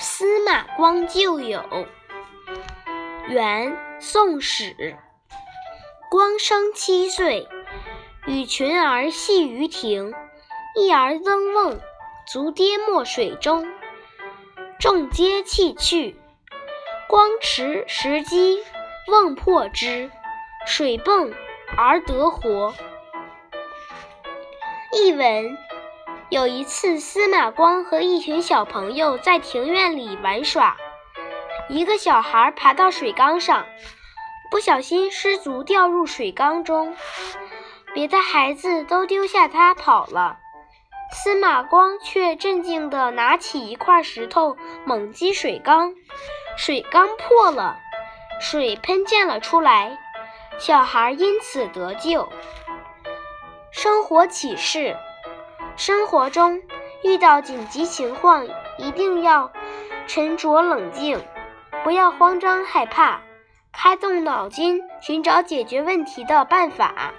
司马光旧友。元宋史。光生七岁，与群儿戏于庭，一儿登瓮，足跌没水中，众皆弃去。光持石击，瓮破之，水迸而得活。译文：有一次，司马光和一群小朋友在庭院里玩耍，一个小孩爬到水缸上，不小心失足掉入水缸中，别的孩子都丢下他跑了，司马光却镇静地拿起一块石头猛击水缸，水缸破了，水喷溅了出来，小孩因此得救。生活启示：生活中遇到紧急情况，一定要沉着冷静，不要慌张害怕，开动脑筋寻找解决问题的办法。